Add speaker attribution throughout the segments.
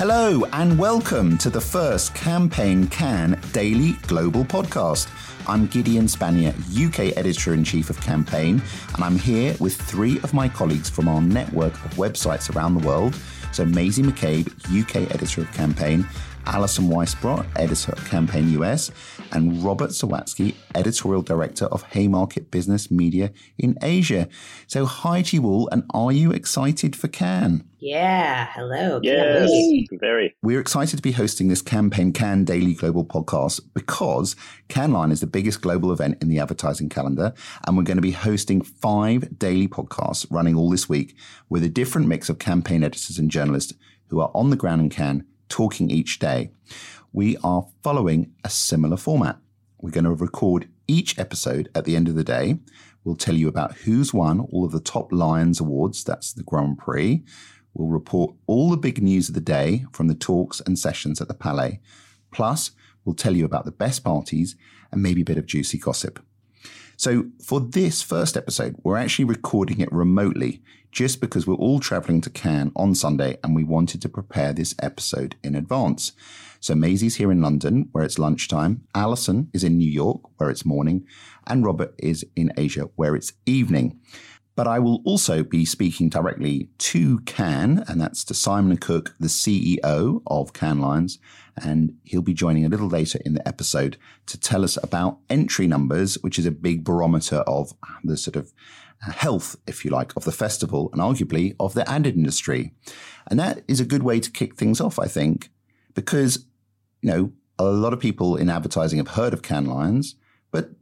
Speaker 1: Hello, and welcome to the first Campaign Cannes Daily Global Podcast. I'm Gideon Spanier, UK Editor in Chief of Campaign, and I'm here with three of my colleagues from our network of websites around the world. So, Maisie McCabe, UK Editor of Campaign, Alison Weissbrot, editor of Campaign US, and Robert Sawatzky, editorial director of Haymarket Business Media in Asia. So, hi to you all, and are you excited for Cannes?
Speaker 2: Yeah, hello.
Speaker 3: Yes, very.
Speaker 1: We're excited to be hosting this Campaign Cannes Daily Global podcast because Cannes Lion is the biggest global event in the advertising calendar, and we're going to be hosting five daily podcasts running all this week with a different mix of campaign editors and journalists who are on the ground in Cannes talking each day. We are following a similar format. We're going to record each episode at the end of the day. We'll tell you about who's won all of the top Lions awards, that's the Grand Prix. We'll report all the big news of the day from the talks and sessions at the Palais. Plus, we'll tell you about the best parties and maybe a bit of juicy gossip. So, for this first episode, we're actually recording it remotely just because we're all traveling to Cannes on Sunday and we wanted to prepare this episode in advance. So, Maisie's here in London, where it's lunchtime. Alison is in New York, where it's morning. And Robert is in Asia, where it's evening. But I will also be speaking directly to Cannes, and that's to Simon Cook, the CEO of Cannes Lions, and he'll be joining a little later in the episode to tell us about entry numbers, which is a big barometer of the sort of health, if you like, of the festival and arguably of the ad industry. And that is a good way to kick things off, I think, because, you know, a lot of people in advertising have heard of Lions, but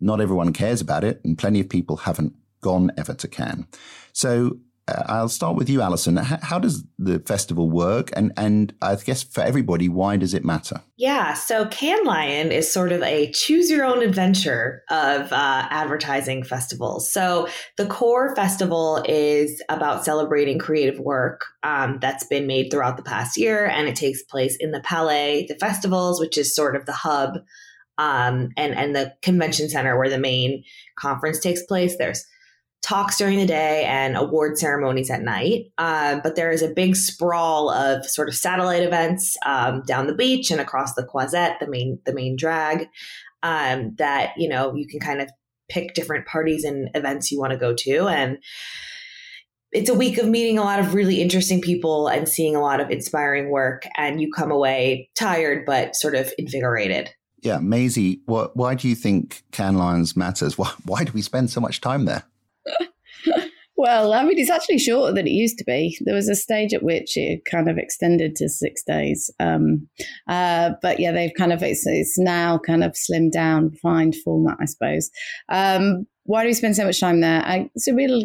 Speaker 1: not everyone cares about it, and plenty of people haven't gone ever to Cannes. So uh, I'll start with you, Alison. How, how, does the festival work? And, and I guess for everybody, why does it matter?
Speaker 2: Yeah, so Cannes Lion is sort of a choose your own adventure of uh, advertising festivals. So the core festival is about celebrating creative work um, that's been made throughout the past year, and it takes place in the Palais de Festivals, which is sort of the hub um, and, and the convention center where the main conference takes place. There's talks during the day and award ceremonies at night. Uh, but there is a big sprawl of sort of satellite events um, down the beach and across the Croisette, the main the main drag. Um, that you know you can kind of pick different parties and events you want to go to and it's a week of meeting a lot of really interesting people and seeing a lot of inspiring work and you come away tired but sort of invigorated
Speaker 1: yeah Maisie what, why do you think Cannes Lions matters why, why do we spend so much time there
Speaker 4: well, I mean, it's actually shorter than it used to be. There was a stage at which it kind of extended to six days. Um, uh, but yeah, they've kind of, it's, it's now kind of slimmed down, refined format, I suppose. Um, why do we spend so much time there? I, it's a real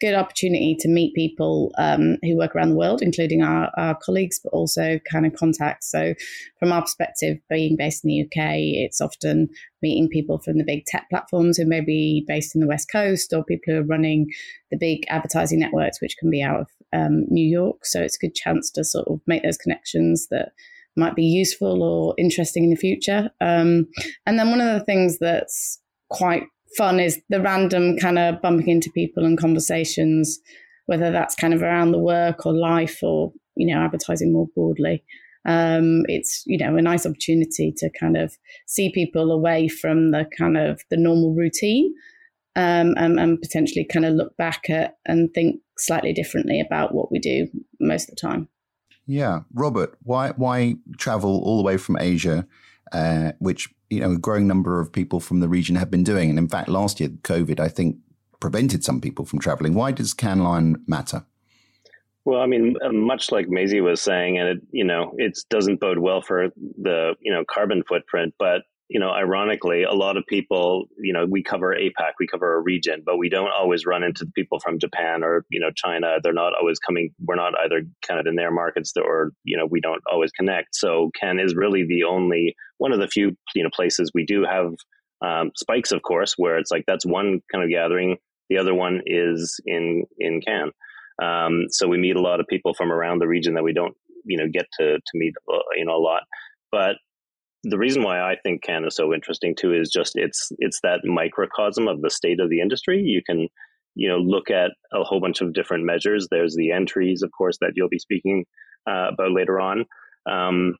Speaker 4: good opportunity to meet people um, who work around the world, including our, our, colleagues, but also kind of contacts. So, from our perspective, being based in the UK, it's often meeting people from the big tech platforms who may be based in the West Coast or people who are running the big advertising networks, which can be out of um, New York. So, it's a good chance to sort of make those connections that might be useful or interesting in the future. Um, and then one of the things that's quite fun is the random kind of bumping into people and conversations, whether that's kind of around the work or life or, you know, advertising more broadly. Um, it's, you know, a nice opportunity to kind of see people away from the kind of the normal routine um, and, and potentially kind of look back at and think slightly differently about what we do most of the time.
Speaker 1: Yeah, Robert, why why travel all the way from Asia, uh, which you know, a growing number of people from the region have been doing. And in fact, last year, COVID, I think, prevented some people from traveling. Why does Cannes Lion matter?
Speaker 3: Well, I mean, uh, much like Maisie was saying, and it, you know, it doesn't bode well for the, you know, carbon footprint, but you know, ironically, a lot of people, you know, we cover APAC, we cover a region, but we don't always run into people from Japan or, you know, China. They're not always coming, we're not either kind of in their markets or, you know, we don't always connect. So Cannes is really the only, one of the few, you know, places we do have um, spikes, of course, where it's like that's one kind of gathering. The other one is in, in Cannes. Um, so we meet a lot of people from around the region that we don't, you know, get to, to meet, uh, you know, a lot. But the reason why I think Cannes is so interesting too is just it's it's that microcosm of the state of the industry. You can you know look at a whole bunch of different measures. There's the entries, of course, that you'll be speaking uh, about later on. Um,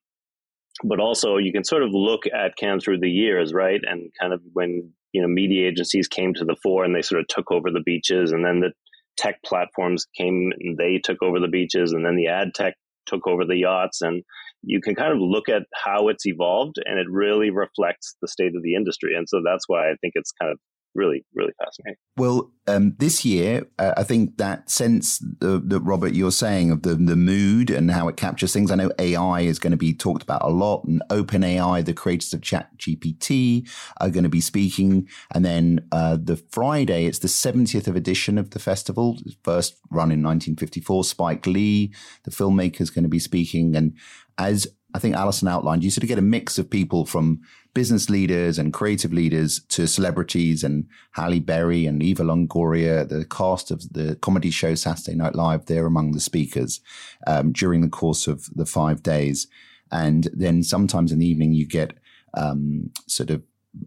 Speaker 3: but also, you can sort of look at Cannes through the years, right? And kind of when you know media agencies came to the fore and they sort of took over the beaches, and then the tech platforms came and they took over the beaches, and then the ad tech took over the yachts, and you can kind of look at how it's evolved, and it really reflects the state of the industry. And so that's why I think it's kind of really, really fascinating.
Speaker 1: Well, um, this year, uh, I think that sense that, Robert, you're saying of the, the mood and how it captures things. I know AI is going to be talked about a lot, and OpenAI, the creators of ChatGPT, are going to be speaking. And then uh, the Friday, it's the 70th of edition of the festival, first run in 1954. Spike Lee, the filmmaker, is going to be speaking. And as I think Alison outlined, you sort of get a mix of people from business leaders and creative leaders to celebrities and Halle Berry and Eva Longoria, the cast of the comedy show Saturday Night Live. They're among the speakers um, during the course of the five days. And then sometimes in the evening, you get um, sort of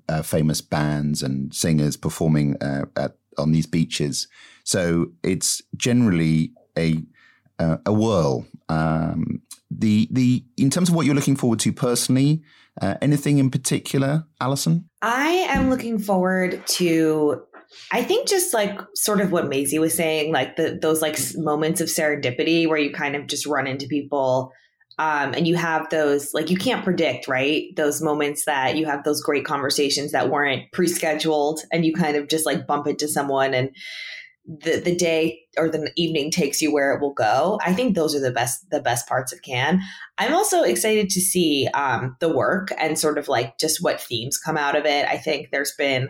Speaker 1: uh, famous bands and singers performing uh, at, on these beaches. So it's generally a uh, a whirl. Um, the the in terms of what you're looking forward to personally, uh, anything in particular, Alison?
Speaker 2: I am looking forward to. I think just like sort of what Maisie was saying, like the those like moments of serendipity where you kind of just run into people. Um, and you have those like you can't predict right those moments that you have those great conversations that weren't pre-scheduled and you kind of just like bump into someone and the the day or the evening takes you where it will go. I think those are the best the best parts of Cannes. I'm also excited to see um, the work and sort of like just what themes come out of it. I think there's been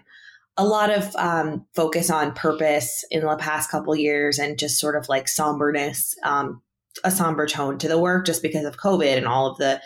Speaker 2: a lot of um, focus on purpose in the past couple years and just sort of like somberness, um, a somber tone to the work just because of COVID and all of the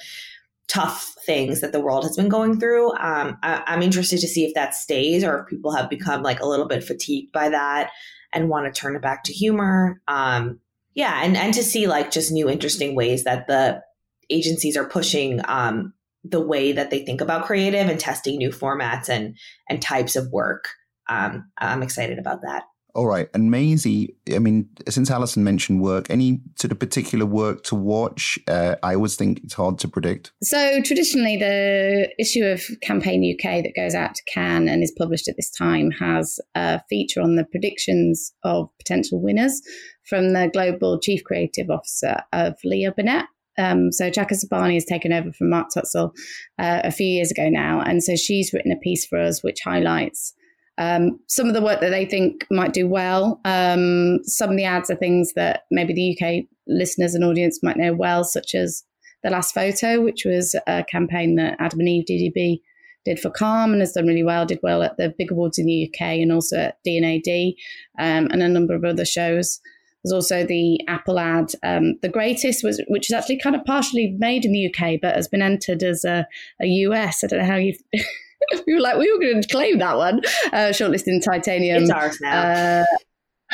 Speaker 2: tough things that the world has been going through. Um, I, I'm interested to see if that stays or if people have become like a little bit fatigued by that and want to turn it back to humor. Um, yeah, and and to see like just new interesting ways that the agencies are pushing um, the way that they think about creative and testing new formats and and types of work. Um, I'm excited about that.
Speaker 1: All right. And Maisie, I mean, since Alison mentioned work, any sort of particular work to watch? Uh, I always think it's hard to predict.
Speaker 4: So, traditionally, the issue of Campaign UK that goes out to Cannes and is published at this time has a feature on the predictions of potential winners from the Global Chief Creative Officer of Leo Burnett. Um, so Chaka Sobhani has taken over from Mark Tutssel uh, a few years ago now, and so she's written a piece for us which highlights um, some of the work that they think might do well. Um, some of the ads are things that maybe the UK listeners and audience might know well, such as The Last Photo, which was a campaign that Adam and Eve DDB did for Calm and has done really well, did well at the big awards in the UK and also at D&AD um, and a number of other shows. There's also the Apple ad, um, the greatest was, which is actually kind of partially made in the UK, but has been entered as a, a US. I don't know how you we were like, we were going to claim that one. Uh, shortlisted in titanium.
Speaker 2: It's ours now. Uh,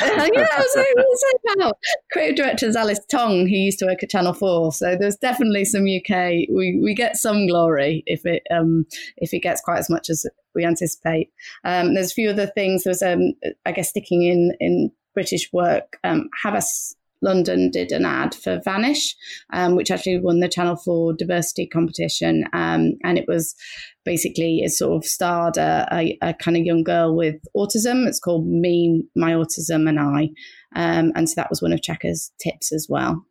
Speaker 4: yeah, I was like, so proud. Creative director is Alice Tong, who used to work at Channel Four. So there's definitely some UK. We we get some glory if it um if it gets quite as much as we anticipate. Um, there's a few other things. There's um I guess sticking in in British work. Um, Havas London did an ad for Vanish, um, which actually won the Channel 4 diversity competition. Um, and it was basically, it sort of starred a, a, a, kind of young girl with autism. It's called Me, My Autism, and I. Um, and so that was one of Chaka's tips as well.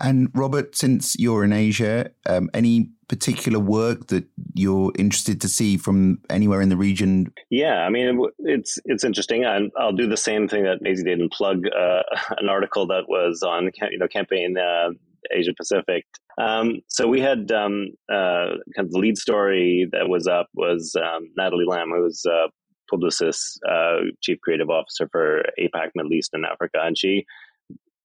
Speaker 1: And Robert, since you're in Asia, um, any particular work that you're interested to see from anywhere in the region?
Speaker 3: Yeah, I mean, it's it's interesting. i will do the same thing that Maisie did and plug uh, an article that was on you know campaign uh, Asia Pacific. Um, so we had um, uh, kind of the lead story that was up was um, Natalie Lam, who was uh, Publicis uh, chief creative officer for APAC, Middle East, and Africa, and she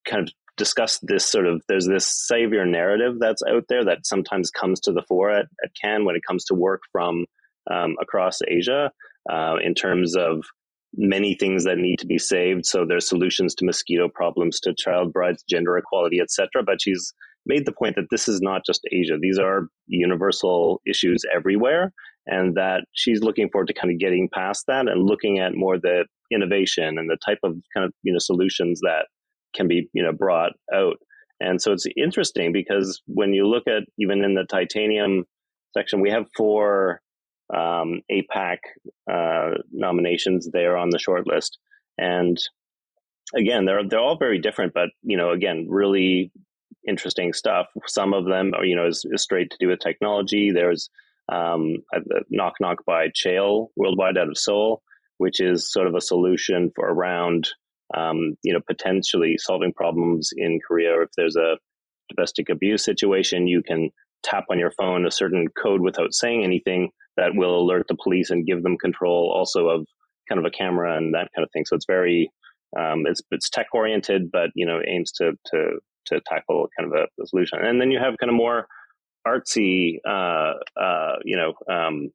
Speaker 3: kind of discussed this sort of there's this savior narrative that's out there that sometimes comes to the fore at, at Cannes when it comes to work from um, across Asia uh, in terms of many things that need to be saved. So there's solutions to mosquito problems, to child brides, gender equality, etc. But she's made the point that this is not just Asia; these are universal issues everywhere, and that she's looking forward to kind of getting past that and looking at more the innovation and the type of kind of you know solutions that can be you know brought out And so it's interesting because when you look at even in the titanium section, we have four um, APAC uh, nominations there on the short list. And again, they're they're all very different, but you know, again, really interesting stuff. Some of them are you know is, is straight to do with technology. There's um, Knock Knock by Cheil Worldwide out of Seoul, which is sort of a solution for around um, you know potentially solving problems in Korea. If there's a domestic abuse situation, you can tap on your phone a certain code without saying anything that will alert the police and give them control also of kind of a camera and that kind of thing. So it's very um, it's it's tech oriented, but you know aims to to to tackle kind of a, solution. And then you have kind of more artsy, uh, uh, you know, um,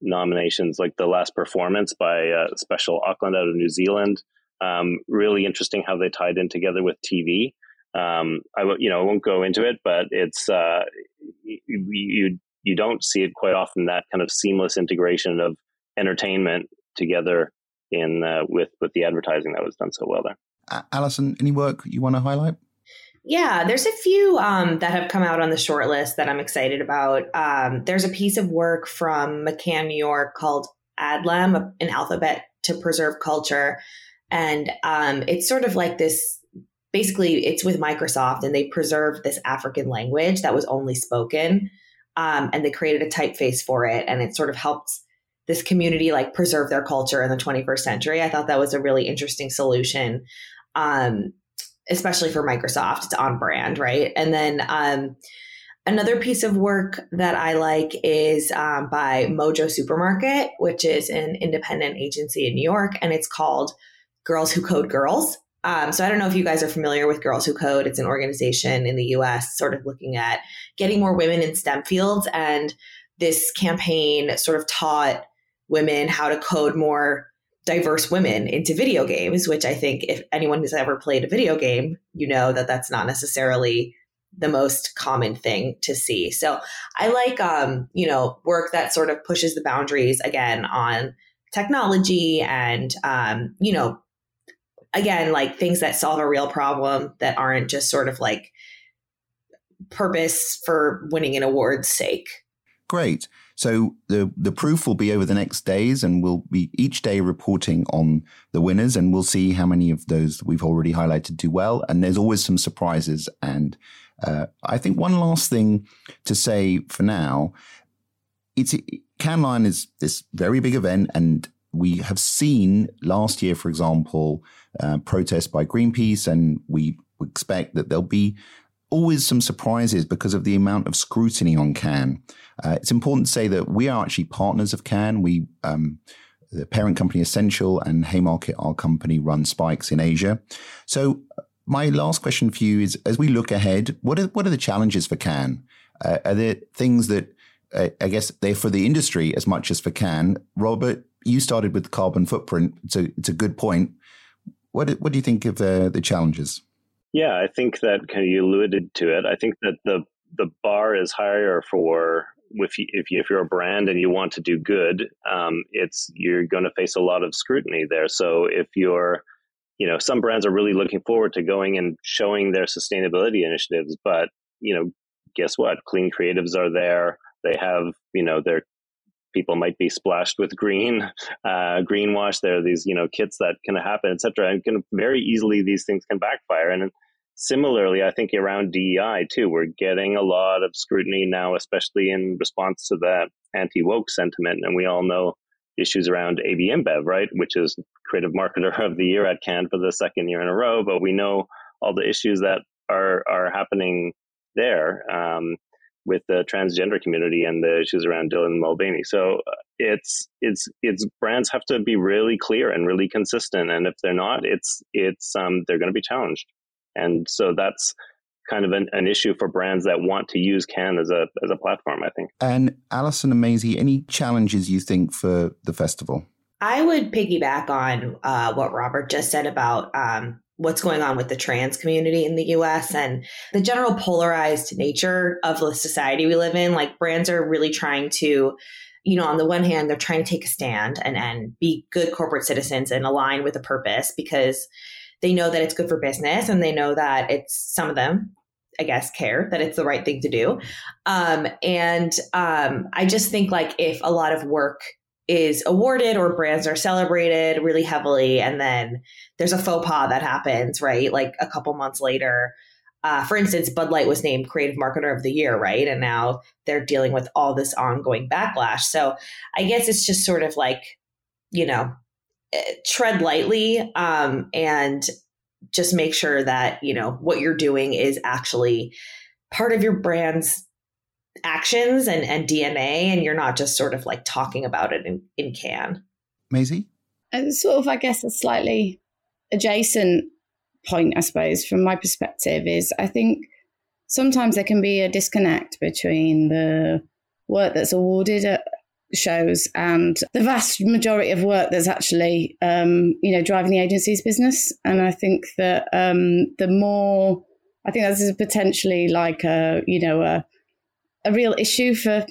Speaker 3: nominations like the last performance by uh, Special Auckland out of New Zealand. Um, really interesting how they tied in together with TV. Um, I you know I won't go into it, but it's uh, you you don't see it quite often that kind of seamless integration of entertainment together in uh, with with the advertising that was done so well there.
Speaker 1: Alison, any work you want to highlight?
Speaker 2: Yeah, there's a few um, that have come out on the short list that I'm excited about. Um, there's a piece of work from McCann, New York called ADLAM, an alphabet to preserve culture. And um, it's sort of like this basically, it's with Microsoft, and they preserved this African language that was only spoken. Um, and they created a typeface for it. And it sort of helped this community like preserve their culture in the 21st century. I thought that was a really interesting solution. Um, especially for Microsoft. It's on brand, right? And then um, another piece of work that I like is um, by Mojo Supermarket, which is an independent agency in New York, and it's called Girls Who Code Girls. Um, so I don't know if you guys are familiar with Girls Who Code. It's an organization in the U.S. sort of looking at getting more women in STEM fields, and this campaign sort of taught women how to code more diverse women into video games, which I think if anyone has ever played a video game, you know that that's not necessarily the most common thing to see. So I like, um, you know, work that sort of pushes the boundaries again on technology and, um, you know, again, like things that solve a real problem that aren't just sort of like purpose for winning an award's sake.
Speaker 1: Great. So the the proof will be over the next days, and we'll be each day reporting on the winners, and we'll see how many of those we've already highlighted do well. And there's always some surprises. And uh, I think one last thing to say for now, it's Cannes Lion is this very big event, and we have seen last year, for example, uh, protests by Greenpeace, and we expect that there'll be always some surprises because of the amount of scrutiny on Cannes. Uh, it's important to say that we are actually partners of Cannes. We, um, the parent company Ascential and Haymarket, our company, run Spikes in Asia. So, my last question for you is: as we look ahead, what are what are the challenges for Cannes? Uh, are there things that uh, I guess they're for the industry as much as for Cannes. Robert, you started with the carbon footprint. It's a it's a good point. What what do you think of the the challenges?
Speaker 3: Yeah, I think that kind of you alluded to it. I think that the the bar is higher for if you, if, you, if you're a brand and you want to do good, um, it's you're going to face a lot of scrutiny there. So if you're, you know, some brands are really looking forward to going and showing their sustainability initiatives, but you know, guess what? Clean creatives are there. They have, you know, their people might be splashed with green, uh, greenwash. There are these, you know, kits that can happen, etc. And can very easily these things can backfire. And similarly, I think around DEI too, we're getting a lot of scrutiny now, especially in response to that anti woke sentiment. And we all know issues around AB InBev, right, which is Creative Marketer of the Year at Cannes for the second year in a row. But we know all the issues that are are happening there. Um, with the transgender community and the issues around Dylan Mulvaney. So uh, it's it's it's brands have to be really clear and really consistent, and if they're not, it's it's um, they're going to be challenged. And so that's kind of an, an, issue for brands that want to use Cannes as a as a platform. I think.
Speaker 1: And Alison and Maisie, any challenges you think for the festival?
Speaker 2: I would piggyback on uh, what Robert just said about um, what's going on with the trans community in the US and the general polarized nature of the society we live in. Like brands are really trying to, you know, on the one hand, they're trying to take a stand and, and be good corporate citizens and align with a purpose because they know that it's good for business and they know that it's some of them I guess, care that it's the right thing to do. Um, and um, I just think like if a lot of work is awarded or brands are celebrated really heavily, and then there's a faux pas that happens, right? Like a couple months later. Uh, for instance, Bud Light was named Creative Marketer of the Year, right? And now they're dealing with all this ongoing backlash. So I guess it's just sort of like, you know, eh, tread lightly um, and just make sure that you know what you're doing is actually part of your brand's actions and, and DNA, and you're not just sort of like talking about it in, in Cannes.
Speaker 1: Maisie?
Speaker 4: And sort of, I guess, a slightly adjacent point, I suppose, from my perspective, is I think sometimes there can be a disconnect between the work that's awarded at shows and the vast majority of work that's actually um, you know driving the agency's business and i think that um, the more i think this is potentially like a you know a, a real issue for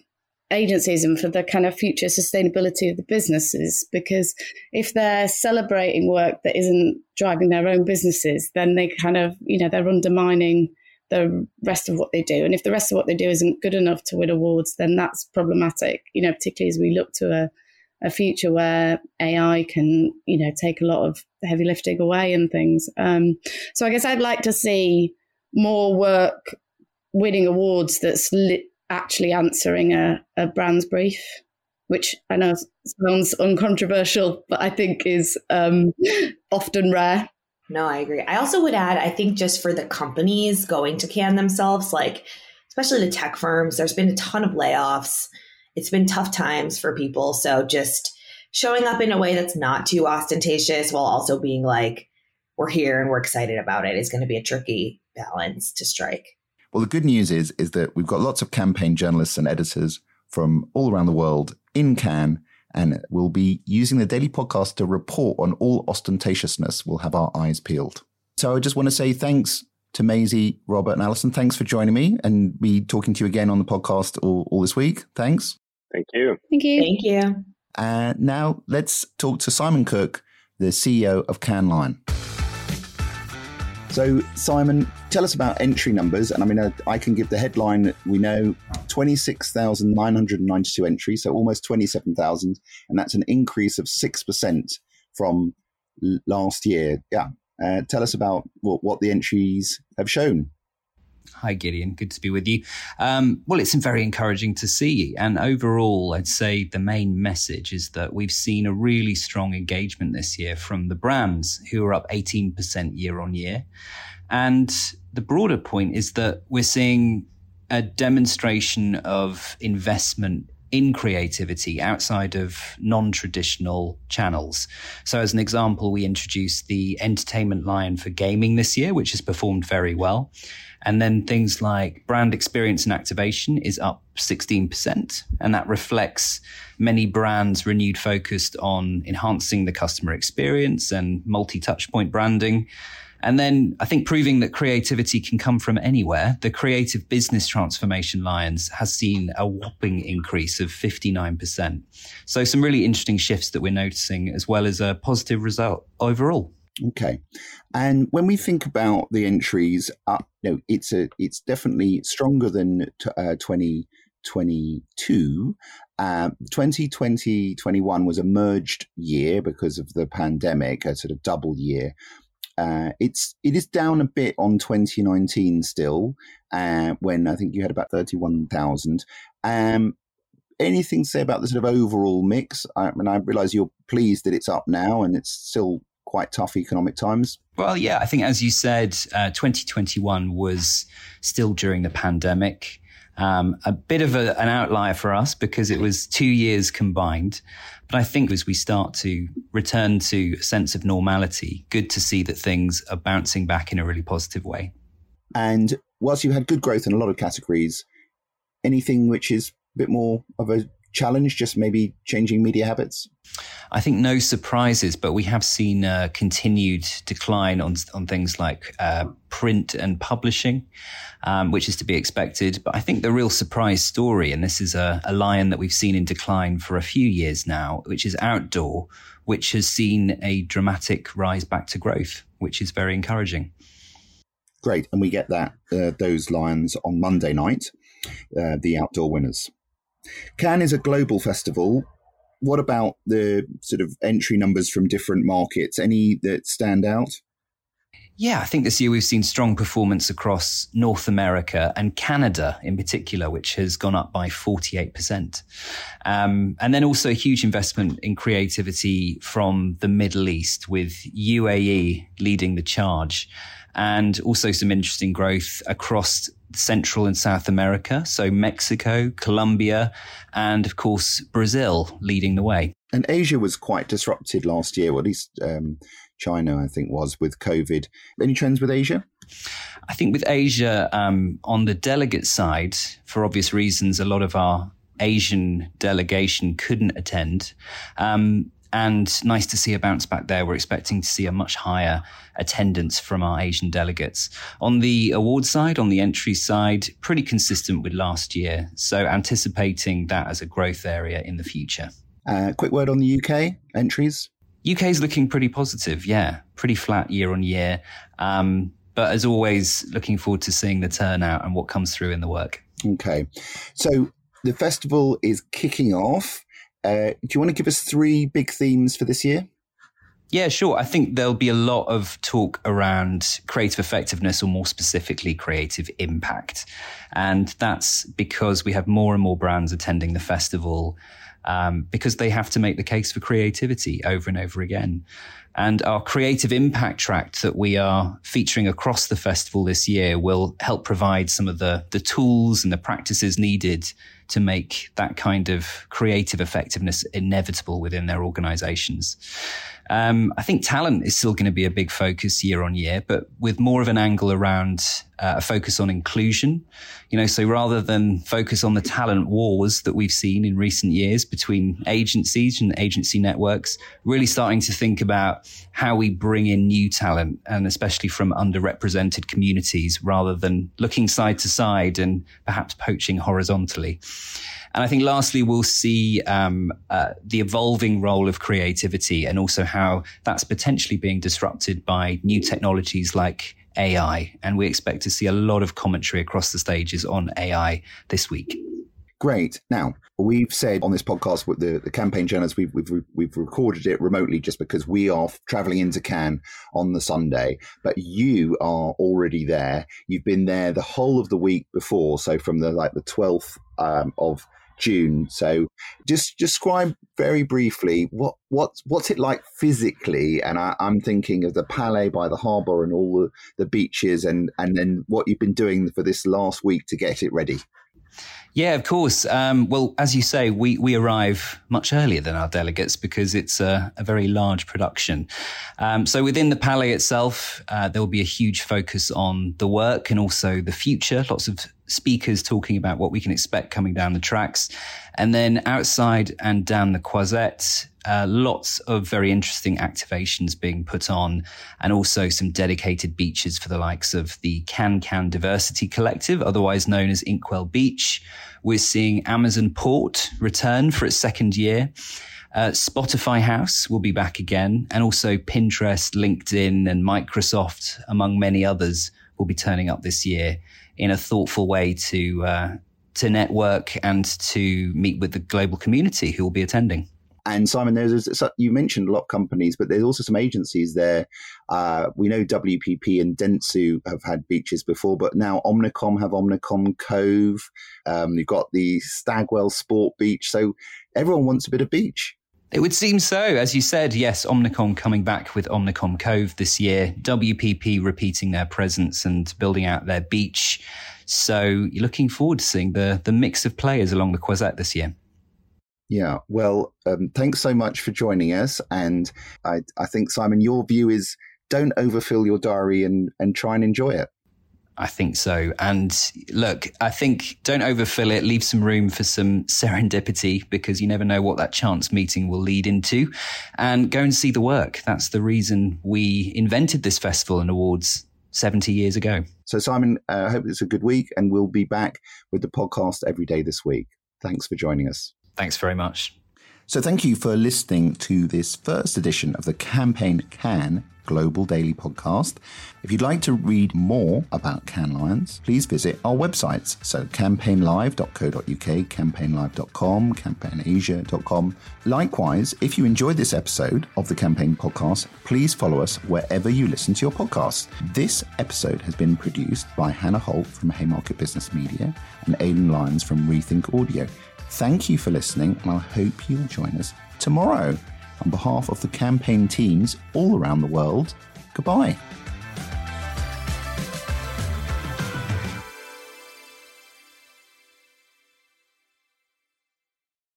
Speaker 4: agencies and for the kind of future sustainability of the businesses because if they're celebrating work that isn't driving their own businesses then they kind of you know they're undermining the rest of what they do. And if the rest of what they do isn't good enough to win awards, then that's problematic, you know, particularly as we look to a, a future where AI can, you know, take a lot of heavy lifting away and things. Um, so I guess I'd like to see more work winning awards that's li- actually answering a, a brand's brief, which I know sounds uncontroversial, but I think is um, often rare.
Speaker 2: No, I agree. I also would add, I think just for the companies going to Cannes themselves, like especially the tech firms, there's been a ton of layoffs. It's been tough times for people. So just showing up in a way that's not too ostentatious while also being like, we're here and we're excited about it is going to be a tricky balance to strike.
Speaker 1: Well, the good news is is that we've got lots of campaign journalists and editors from all around the world in Cannes and we'll be using the daily podcast to report on all ostentatiousness. We'll have our eyes peeled. So I just want to say thanks to Maisie, Robert, and Alison. Thanks for joining me and be talking to you again on the podcast all, all this week. Thanks.
Speaker 3: Thank you.
Speaker 4: Thank you.
Speaker 2: Thank you.
Speaker 1: And now let's talk to Simon Cook, the CEO of Canline. Lion. So, Simon, tell us about entry numbers. And I mean, I, I can give the headline we know 26,992 entries, so almost 27,000. And that's an increase of 6% from last year. Yeah. Uh, tell us about what, what the entries have shown.
Speaker 5: Hi, Gideon. Good to be with you. Um, well, it's very encouraging to see. you. And overall, I'd say the main message is that we've seen a really strong engagement this year from the brands who are up 18% year on year. And the broader point is that we're seeing a demonstration of investment in creativity outside of non-traditional channels. So as an example, we introduced the entertainment lion for gaming this year, which has performed very well. And then things like brand experience and activation is up 16%. And that reflects many brands renewed focused on enhancing the customer experience and multi touchpoint branding. And then I think proving that creativity can come from anywhere, the creative business transformation Lions has seen a whopping increase of 59%. So some really interesting shifts that we're noticing as well as a positive result overall.
Speaker 1: Okay, and when we think about the entries, you know, it's a it's definitely stronger than t- uh, 2022. Uh, 2020 21 was a merged year because of the pandemic, a sort of double year. Uh, it's it is down a bit on 2019 still, uh, when I think you had about 31,000. Um, anything to say about the sort of overall mix? I mean, I realise you're pleased that it's up now, and it's still quite tough economic times?
Speaker 5: Well, yeah, I think as you said, uh, 2021 was still during the pandemic. Um, a bit of a, an outlier for us because it was two years combined. But I think as we start to return to a sense of normality, good to see that things are bouncing back in a really positive way.
Speaker 1: And whilst you had good growth in a lot of categories, anything which is a bit more of a challenge, just maybe changing media habits?
Speaker 5: I think no surprises, but we have seen a continued decline on on things like uh, print and publishing, um, which is to be expected. But I think the real surprise story, and this is a, a lion that we've seen in decline for a few years now, which is outdoor, which has seen a dramatic rise back to growth, which is very encouraging.
Speaker 1: Great, and we get that uh, those lions on Monday night, uh, the outdoor winners. Cannes is a global festival. What about the sort of entry numbers from different markets? Any that stand out?
Speaker 5: Yeah, I think this year we've seen strong performance across North America and Canada in particular, which has gone up by 48%. Um, and then also a huge investment in creativity from the Middle East with UAE leading the charge and also some interesting growth across Central and South America. So Mexico, Colombia, and of course, Brazil leading the way.
Speaker 1: And Asia was quite disrupted last year, or at least um, China, I think, was with COVID. Any trends with Asia?
Speaker 5: I think with Asia, um, on the delegate side, for obvious reasons, a lot of our Asian delegation couldn't attend. Um, and nice to see a bounce back there. We're expecting to see a much higher attendance from our Asian delegates. On the award side, on the entry side, pretty consistent with last year. So anticipating that as a growth area in the future.
Speaker 1: Uh, quick word on the UK entries.
Speaker 5: UK is looking pretty positive. Yeah, pretty flat year on year. Um, but as always, looking forward to seeing the turnout and what comes through in the work.
Speaker 1: Okay. So the festival is kicking off. Uh, do you want to give us three big themes for this year?
Speaker 5: Yeah, sure. I think there'll be a lot of talk around creative effectiveness or more specifically creative impact. And that's because we have more and more brands attending the festival um, because they have to make the case for creativity over and over again. And our creative impact track that we are featuring across the festival this year will help provide some of the, the tools and the practices needed to make that kind of creative effectiveness inevitable within their organizations. Um, I think talent is still going to be a big focus year on year, but with more of an angle around uh, a focus on inclusion. You know, so rather than focus on the talent wars that we've seen in recent years between agencies and agency networks, really starting to think about how we bring in new talent and especially from underrepresented communities rather than looking side to side and perhaps poaching horizontally. And I think lastly, we'll see um, uh, the evolving role of creativity and also how that's potentially being disrupted by new technologies like AI. And we expect to see a lot of commentary across the stages on AI this week.
Speaker 1: Great. Now, we've said on this podcast with the, the campaign journalists, we've, we've, we've recorded it remotely just because we are traveling into Cannes on the Sunday, but you are already there. You've been there the whole of the week before. So from the like the 12th um, of June. So just describe very briefly what what's what's it like physically. And I, am thinking of the Palais by the harbour and all the, the beaches and and then what you've been doing for this last week to get it ready.
Speaker 5: Yeah, of course. Um, well, as you say, we, we arrive much earlier than our delegates because it's a, a very large production. Um, so within the Palais itself, uh, there will be a huge focus on the work and also the future. Lots of speakers talking about what we can expect coming down the tracks. And then outside and down the Croisette, uh, lots of very interesting activations being put on, and also some dedicated beaches for the likes of the Cannes Can Diversity Collective, otherwise known as Inkwell Beach. We're seeing Amazon Port return for its second year. Uh, Spotify House will be back again, and also Pinterest, LinkedIn, and Microsoft, among many others, will be turning up this year in a thoughtful way to uh, to network and to meet with the global community who will be attending.
Speaker 1: And Simon, there's you mentioned a lot of companies, but there's also some agencies there. Uh, we know WPP and Dentsu have had beaches before, but now Omnicom have Omnicom Cove. Um, you've got the Stagwell Sport Beach, so everyone wants a bit of beach.
Speaker 5: It would seem so. As you said, yes, Omnicom coming back with Omnicom Cove this year, WPP repeating their presence and building out their beach. So you're looking forward to seeing the, the mix of players along the Croisette this year.
Speaker 1: Yeah, well, um, thanks so much for joining us. And I, I think, Simon, your view is don't overfill your diary and, and try and enjoy it.
Speaker 5: I think so. And look, I think don't overfill it. Leave some room for some serendipity because you never know what that chance meeting will lead into. And go and see the work. That's the reason we invented this festival and awards 70 years ago.
Speaker 1: So, Simon, uh, I hope it's a good week and we'll be back with the podcast every day this week. Thanks for joining us.
Speaker 5: Thanks very much.
Speaker 1: So, thank you for listening to this first edition of the Campaign Cannes global daily podcast. If you'd like to read more about Cannes Lions, please visit our websites. So campaignlive.co.uk, campaignlive.com, campaignasia.com. Likewise, if you enjoyed this episode of the Campaign Podcast, please follow us wherever you listen to your podcasts. This episode has been produced by Hannah Holt from Haymarket Business Media and Aidan Lyons from Rethink Audio. Thank you for listening, and I hope you'll join us tomorrow. On behalf of the campaign teams all around the world, goodbye.